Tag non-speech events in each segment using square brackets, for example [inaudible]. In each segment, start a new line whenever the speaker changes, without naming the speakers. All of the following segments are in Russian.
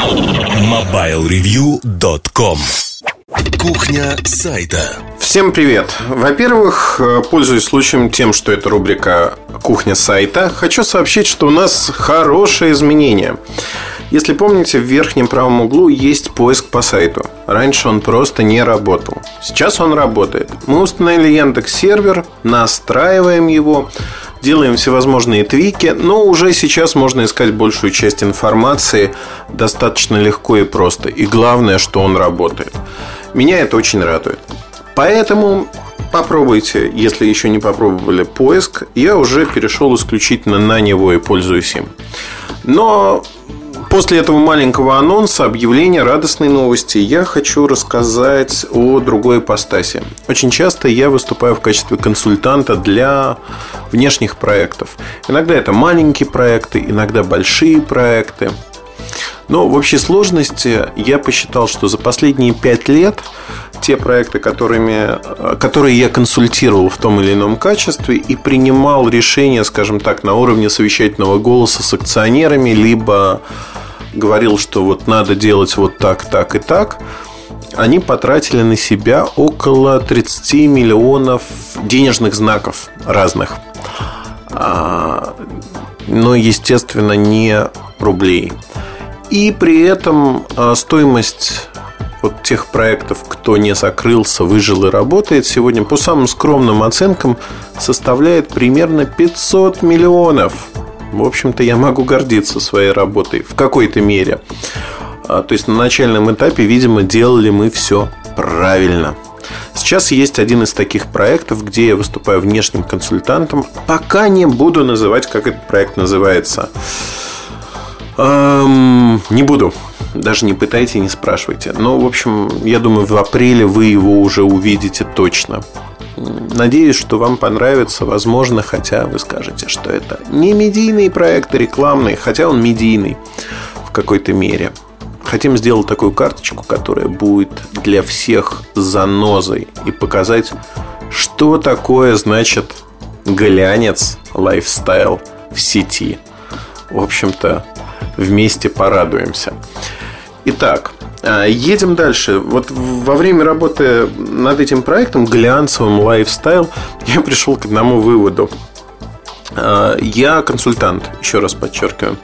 MobileReview.com Кухня сайта
Всем привет! Во-первых, э, пользуясь случаем тем, что это рубрика «Кухня сайта», хочу сообщить, что у нас хорошее изменение. Если помните, в верхнем правом углу есть поиск по сайту. Раньше он просто не работал. Сейчас он работает. Мы установили Яндекс сервер, настраиваем его, делаем всевозможные твики, но уже сейчас можно искать большую часть информации достаточно легко и просто. И главное, что он работает. Меня это очень радует. Поэтому попробуйте, если еще не попробовали поиск. Я уже перешел исключительно на него и пользуюсь им. Но После этого маленького анонса, объявления, радостной новости, я хочу рассказать о другой ипостаси. Очень часто я выступаю в качестве консультанта для внешних проектов. Иногда это маленькие проекты, иногда большие проекты. Но в общей сложности я посчитал, что за последние пять лет те проекты, которыми, которые я консультировал в том или ином качестве и принимал решения, скажем так, на уровне совещательного голоса с акционерами, либо говорил, что вот надо делать вот так, так и так, они потратили на себя около 30 миллионов денежных знаков разных. А, но, естественно, не рублей. И при этом а, стоимость вот тех проектов, кто не закрылся, выжил и работает, сегодня по самым скромным оценкам составляет примерно 500 миллионов. В общем-то, я могу гордиться своей работой в какой-то мере. А, то есть на начальном этапе, видимо, делали мы все правильно. Сейчас есть один из таких проектов, где я выступаю внешним консультантом. Пока не буду называть, как этот проект называется. Эм, не буду. Даже не пытайте, не спрашивайте. Но, в общем, я думаю, в апреле вы его уже увидите точно. Надеюсь, что вам понравится, возможно, хотя вы скажете, что это не медийный проект, а рекламный, хотя он медийный в какой-то мере. Хотим сделать такую карточку, которая будет для всех занозой и показать, что такое значит глянец, лайфстайл в сети. В общем-то, вместе порадуемся. Итак, а, едем дальше. Вот во время работы над этим проектом, глянцевым лайфстайл, [laughs] я пришел к одному выводу. А, я консультант, еще раз подчеркиваю.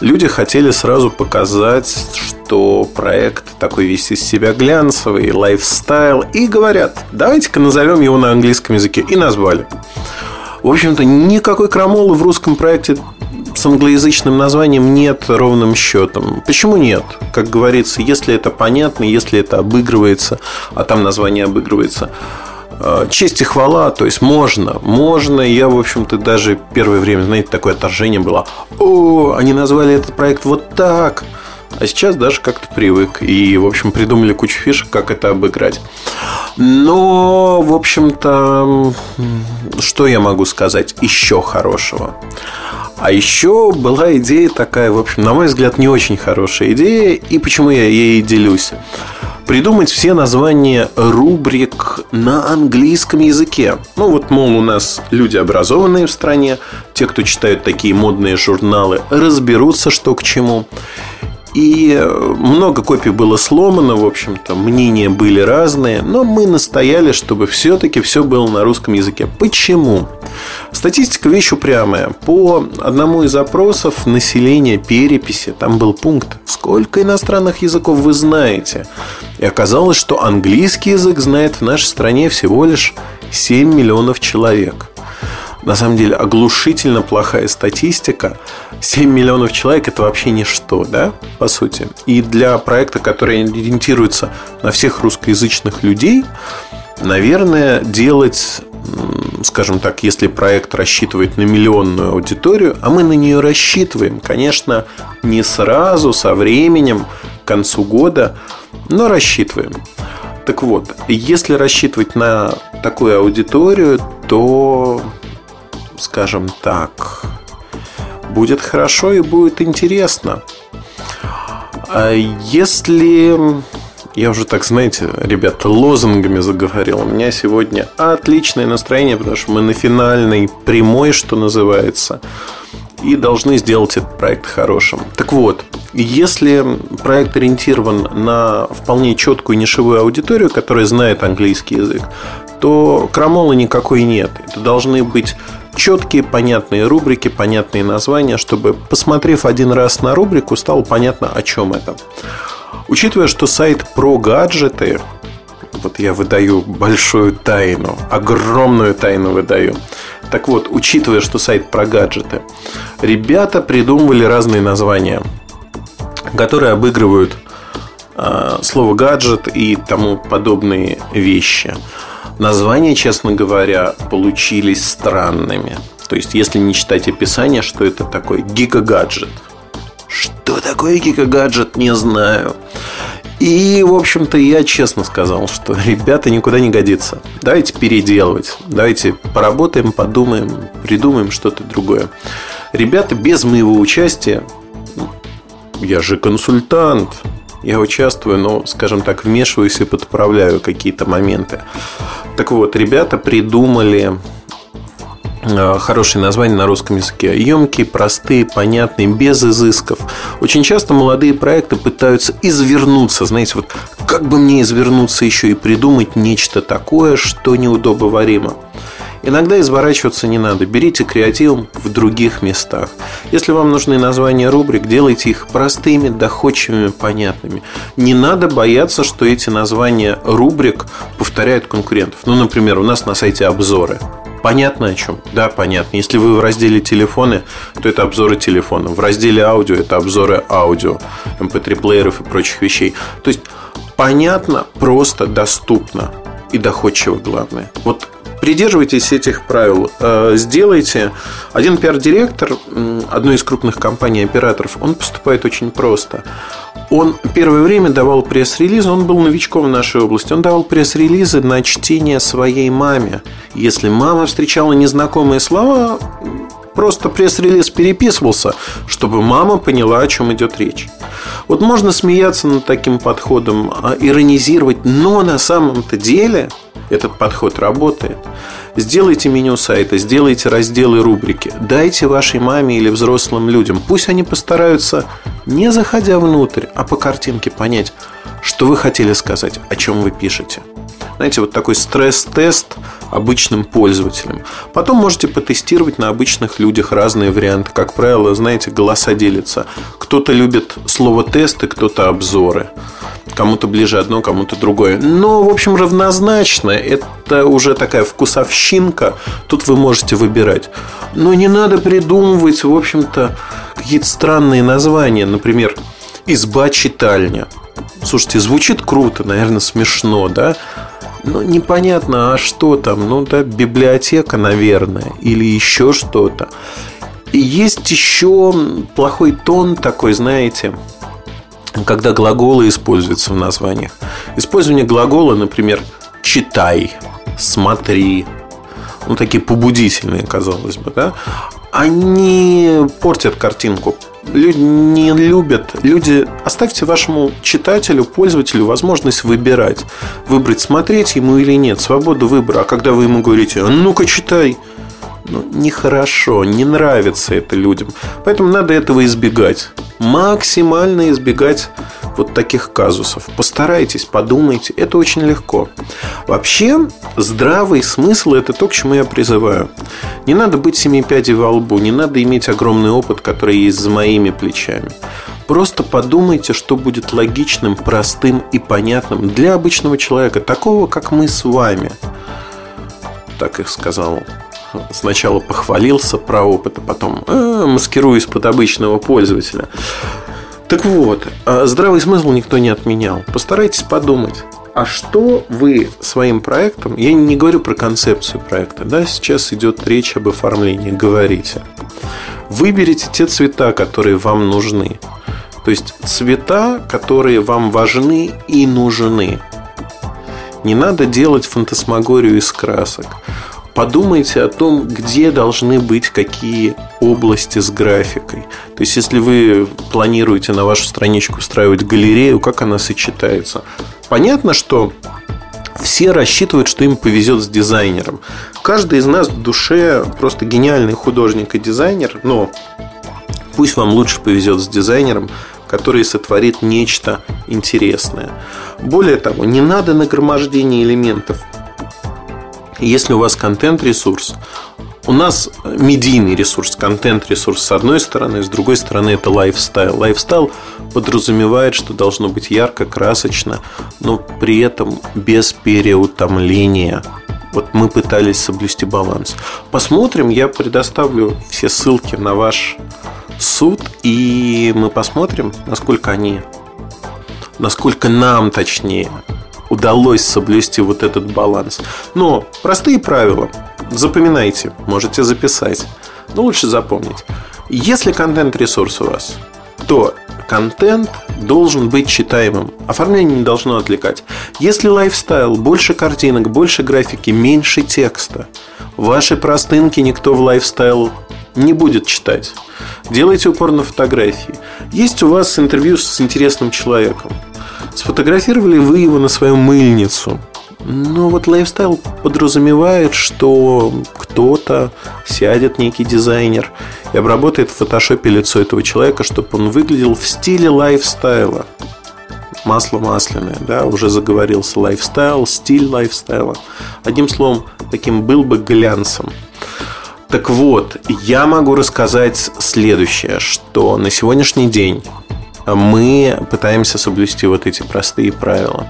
Люди хотели сразу показать, что проект такой весь из себя глянцевый, лайфстайл, и говорят, давайте-ка назовем его на английском языке. И назвали. В общем-то, никакой крамолы в русском проекте с англоязычным названием нет ровным счетом. Почему нет? Как говорится, если это понятно, если это обыгрывается, а там название обыгрывается, э, честь и хвала, то есть можно, можно. Я, в общем-то, даже первое время, знаете, такое отторжение было. О, они назвали этот проект вот так. А сейчас даже как-то привык. И, в общем, придумали кучу фишек, как это обыграть. Но, в общем-то, что я могу сказать еще хорошего? А еще была идея такая, в общем, на мой взгляд, не очень хорошая идея. И почему я ей делюсь? Придумать все названия рубрик на английском языке. Ну вот, мол, у нас люди образованные в стране, те, кто читают такие модные журналы, разберутся, что к чему. И много копий было сломано, в общем-то, мнения были разные, но мы настояли, чтобы все-таки все было на русском языке. Почему? Статистика вещь упрямая. По одному из запросов населения переписи, там был пункт, сколько иностранных языков вы знаете. И оказалось, что английский язык знает в нашей стране всего лишь 7 миллионов человек на самом деле оглушительно плохая статистика. 7 миллионов человек это вообще ничто, да, по сути. И для проекта, который ориентируется на всех русскоязычных людей, наверное, делать скажем так, если проект рассчитывает на миллионную аудиторию, а мы на нее рассчитываем, конечно, не сразу, со временем, к концу года, но рассчитываем. Так вот, если рассчитывать на такую аудиторию, то скажем так, будет хорошо и будет интересно. А если я уже так, знаете, ребята, лозунгами заговорил. У меня сегодня отличное настроение, потому что мы на финальной прямой, что называется. и должны сделать этот проект хорошим. Так вот, если проект ориентирован на вполне четкую нишевую аудиторию, которая знает английский язык, то крамолы никакой нет. Это должны быть четкие, понятные рубрики, понятные названия, чтобы, посмотрев один раз на рубрику, стало понятно, о чем это. Учитывая, что сайт про гаджеты, вот я выдаю большую тайну, огромную тайну выдаю. Так вот, учитывая, что сайт про гаджеты, ребята придумывали разные названия, которые обыгрывают э, слово гаджет и тому подобные вещи. Названия, честно говоря, получились странными. То есть, если не читать описание, что это такое гигагаджет. Что такое гигагаджет, не знаю. И, в общем-то, я честно сказал, что [laughs] ребята никуда не годится. Давайте переделывать. Давайте поработаем, подумаем, придумаем что-то другое. Ребята без моего участия, ну, я же консультант, я участвую, но, скажем так, вмешиваюсь и подправляю какие-то моменты. Так вот, ребята придумали э, хорошие названия на русском языке. Емкие, простые, понятные, без изысков. Очень часто молодые проекты пытаются извернуться. Знаете, вот как бы мне извернуться еще и придумать нечто такое, что неудобоваримо. Иногда изворачиваться не надо. Берите креатив в других местах. Если вам нужны названия рубрик, делайте их простыми, доходчивыми, понятными. Не надо бояться, что эти названия рубрик повторяют конкурентов. Ну, например, у нас на сайте обзоры. Понятно о чем? Да, понятно. Если вы в разделе телефоны, то это обзоры телефонов. В разделе аудио это обзоры аудио, mp3-плееров эм и прочих вещей. То есть понятно, просто, доступно и доходчиво главное. Вот придерживайтесь этих правил. Э, сделайте. Один пиар-директор одной из крупных компаний-операторов, он поступает очень просто. Он первое время давал пресс-релизы, он был новичком в нашей области, он давал пресс-релизы на чтение своей маме. Если мама встречала незнакомые слова, просто пресс-релиз переписывался, чтобы мама поняла, о чем идет речь. Вот можно смеяться над таким подходом, а иронизировать, но на самом-то деле этот подход работает. Сделайте меню сайта, сделайте разделы рубрики, дайте вашей маме или взрослым людям. Пусть они постараются, не заходя внутрь, а по картинке понять, что вы хотели сказать, о чем вы пишете. Знаете, вот такой стресс-тест обычным пользователям. Потом можете потестировать на обычных людях разные варианты. Как правило, знаете, голоса делятся. Кто-то любит слово тесты, кто-то обзоры. Кому-то ближе одно, кому-то другое. Но, в общем, равнозначно. Это уже такая вкусовщинка. Тут вы можете выбирать. Но не надо придумывать, в общем-то, какие-то странные названия. Например, изба-читальня. Слушайте, звучит круто, наверное, смешно, да? Ну, непонятно, а что там? Ну, да, библиотека, наверное, или еще что-то. И есть еще плохой тон такой, знаете, когда глаголы используются в названиях. Использование глагола, например, читай, смотри, ну, такие побудительные, казалось бы, да, они портят картинку люди не любят. Люди, оставьте вашему читателю, пользователю возможность выбирать. Выбрать, смотреть ему или нет. Свободу выбора. А когда вы ему говорите, ну-ка читай, ну, нехорошо, не нравится это людям. Поэтому надо этого избегать. Максимально избегать вот таких казусов. Постарайтесь, подумайте, это очень легко. Вообще, здравый смысл – это то, к чему я призываю. Не надо быть семи пядей во лбу, не надо иметь огромный опыт, который есть за моими плечами. Просто подумайте, что будет логичным, простым и понятным для обычного человека, такого, как мы с вами. Так их сказал сначала похвалился про опыт, а потом э, маскируюсь под обычного пользователя. Так вот, а здравый смысл никто не отменял. Постарайтесь подумать. А что вы своим проектом, я не говорю про концепцию проекта, да, сейчас идет речь об оформлении, говорите. Выберите те цвета, которые вам нужны. То есть цвета, которые вам важны и нужны. Не надо делать фантасмагорию из красок. Подумайте о том, где должны быть какие области с графикой. То есть, если вы планируете на вашу страничку устраивать галерею, как она сочетается. Понятно, что все рассчитывают, что им повезет с дизайнером. Каждый из нас в душе просто гениальный художник и дизайнер, но Пусть вам лучше повезет с дизайнером, который сотворит нечто интересное. Более того, не надо нагромождения элементов. Если у вас контент-ресурс, у нас медийный ресурс, контент-ресурс с одной стороны, с другой стороны это лайфстайл. Лайфстайл подразумевает, что должно быть ярко, красочно, но при этом без переутомления. Вот мы пытались соблюсти баланс. Посмотрим, я предоставлю все ссылки на ваш суд, и мы посмотрим, насколько они, насколько нам, точнее, удалось соблюсти вот этот баланс. Но простые правила. Запоминайте, можете записать. Но лучше запомнить. Если контент-ресурс у вас, то контент должен быть читаемым. Оформление не должно отвлекать. Если лайфстайл, больше картинок, больше графики, меньше текста. Ваши простынки никто в лайфстайл не будет читать. Делайте упор на фотографии. Есть у вас интервью с интересным человеком. Сфотографировали вы его на свою мыльницу. Но вот лайфстайл подразумевает, что кто-то сядет, некий дизайнер, и обработает в фотошопе лицо этого человека, чтобы он выглядел в стиле лайфстайла. Масло масляное, да, уже заговорился лайфстайл, стиль лайфстайла. Одним словом, таким был бы глянцем. Так вот, я могу рассказать следующее, что на сегодняшний день мы пытаемся соблюсти вот эти простые правила.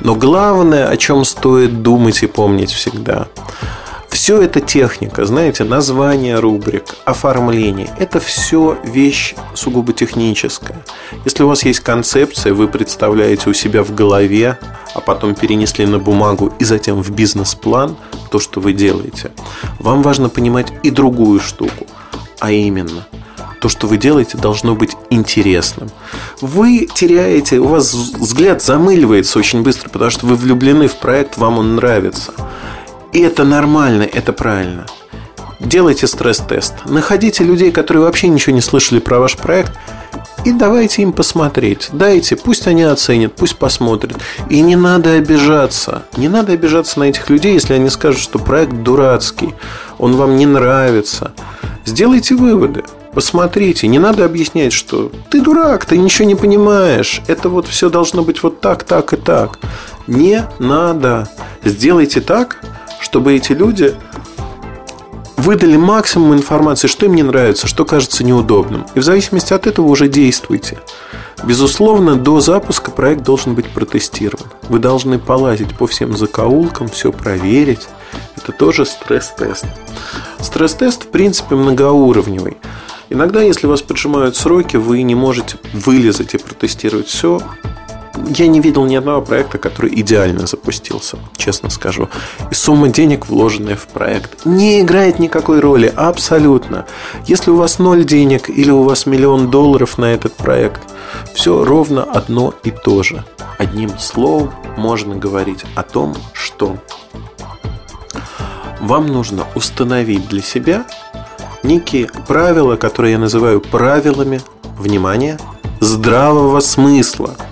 Но главное, о чем стоит думать и помнить всегда, все это техника, знаете, название рубрик, оформление. Это все вещь сугубо техническая. Если у вас есть концепция, вы представляете у себя в голове, а потом перенесли на бумагу и затем в бизнес-план то, что вы делаете, вам важно понимать и другую штуку, а именно то, что вы делаете, должно быть интересным. Вы теряете, у вас взгляд замыливается очень быстро, потому что вы влюблены в проект, вам он нравится. И это нормально, это правильно. Делайте стресс-тест. Находите людей, которые вообще ничего не слышали про ваш проект, и давайте им посмотреть. Дайте, пусть они оценят, пусть посмотрят. И не надо обижаться. Не надо обижаться на этих людей, если они скажут, что проект дурацкий, он вам не нравится. Сделайте выводы. Посмотрите, не надо объяснять, что ты дурак, ты ничего не понимаешь. Это вот все должно быть вот так, так и так. Не надо. Сделайте так, чтобы эти люди выдали максимум информации, что им не нравится, что кажется неудобным. И в зависимости от этого уже действуйте. Безусловно, до запуска проект должен быть протестирован. Вы должны полазить по всем закоулкам, все проверить. Это тоже стресс-тест. Стресс-тест, в принципе, многоуровневый. Иногда, если вас поджимают сроки, вы не можете вылезать и протестировать все, я не видел ни одного проекта, который идеально запустился, честно скажу. И сумма денег, вложенная в проект, не играет никакой роли абсолютно. Если у вас ноль денег или у вас миллион долларов на этот проект, все ровно одно и то же. Одним словом можно говорить о том, что вам нужно установить для себя некие правила, которые я называю правилами, внимания, здравого смысла –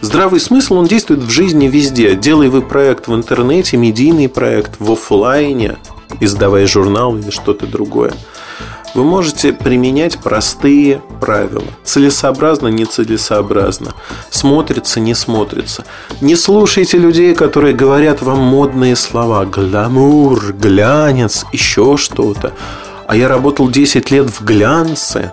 Здравый смысл, он действует в жизни везде. Делай вы проект в интернете, медийный проект в офлайне, издавая журнал или что-то другое. Вы можете применять простые правила. Целесообразно, нецелесообразно. Смотрится, не смотрится. Не слушайте людей, которые говорят вам модные слова. Гламур, глянец, еще что-то. А я работал 10 лет в глянце.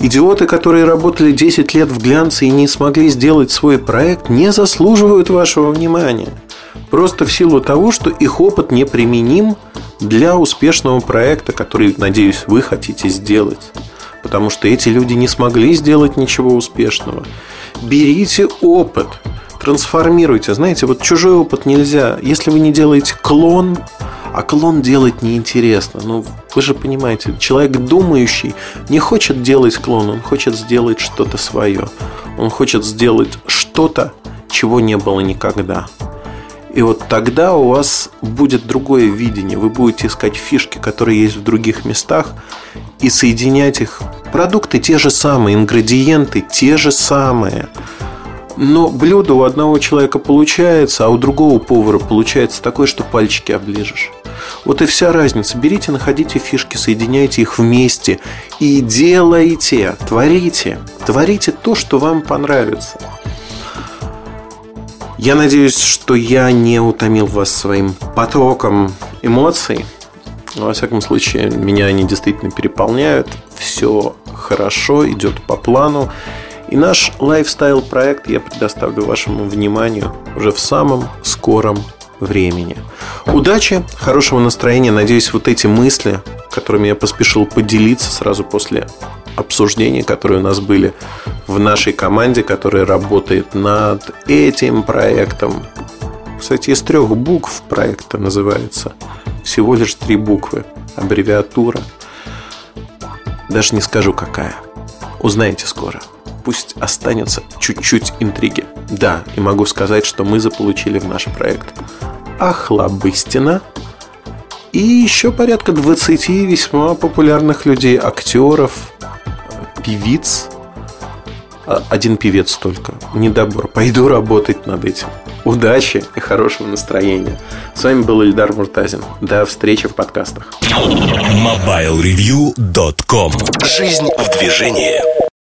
Идиоты, которые работали 10 лет в глянце и не смогли сделать свой проект, не заслуживают вашего внимания. Просто в силу того, что их опыт неприменим для успешного проекта, который, надеюсь, вы хотите сделать. Потому что эти люди не смогли сделать ничего успешного. Берите опыт, трансформируйте. Знаете, вот чужой опыт нельзя. Если вы не делаете клон, а клон делать неинтересно. Ну, вы же понимаете, человек думающий не хочет делать клон, он хочет сделать что-то свое. Он хочет сделать что-то, чего не было никогда. И вот тогда у вас будет другое видение. Вы будете искать фишки, которые есть в других местах, и соединять их. Продукты те же самые, ингредиенты те же самые. Но блюдо у одного человека получается, а у другого повара получается такое, что пальчики оближешь. Вот и вся разница. Берите, находите фишки, соединяйте их вместе и делайте, творите. Творите то, что вам понравится. Я надеюсь, что я не утомил вас своим потоком эмоций. Во всяком случае, меня они действительно переполняют. Все хорошо, идет по плану. И наш лайфстайл-проект я предоставлю вашему вниманию уже в самом скором времени. Удачи, хорошего настроения. Надеюсь, вот эти мысли, которыми я поспешил поделиться сразу после обсуждений, которые у нас были в нашей команде, которая работает над этим проектом. Кстати, из трех букв проекта называется. Всего лишь три буквы. Аббревиатура. Даже не скажу какая. Узнаете скоро. Пусть останется чуть-чуть интриги. Да, и могу сказать, что мы заполучили в наш проект Ахлабыстина и еще порядка 20 весьма популярных людей, актеров, певиц. А, один певец только. Недобор. Пойду работать над этим. Удачи и хорошего настроения. С вами был Ильдар Муртазин. До встречи в подкастах.
MobileReview.com Жизнь в движении.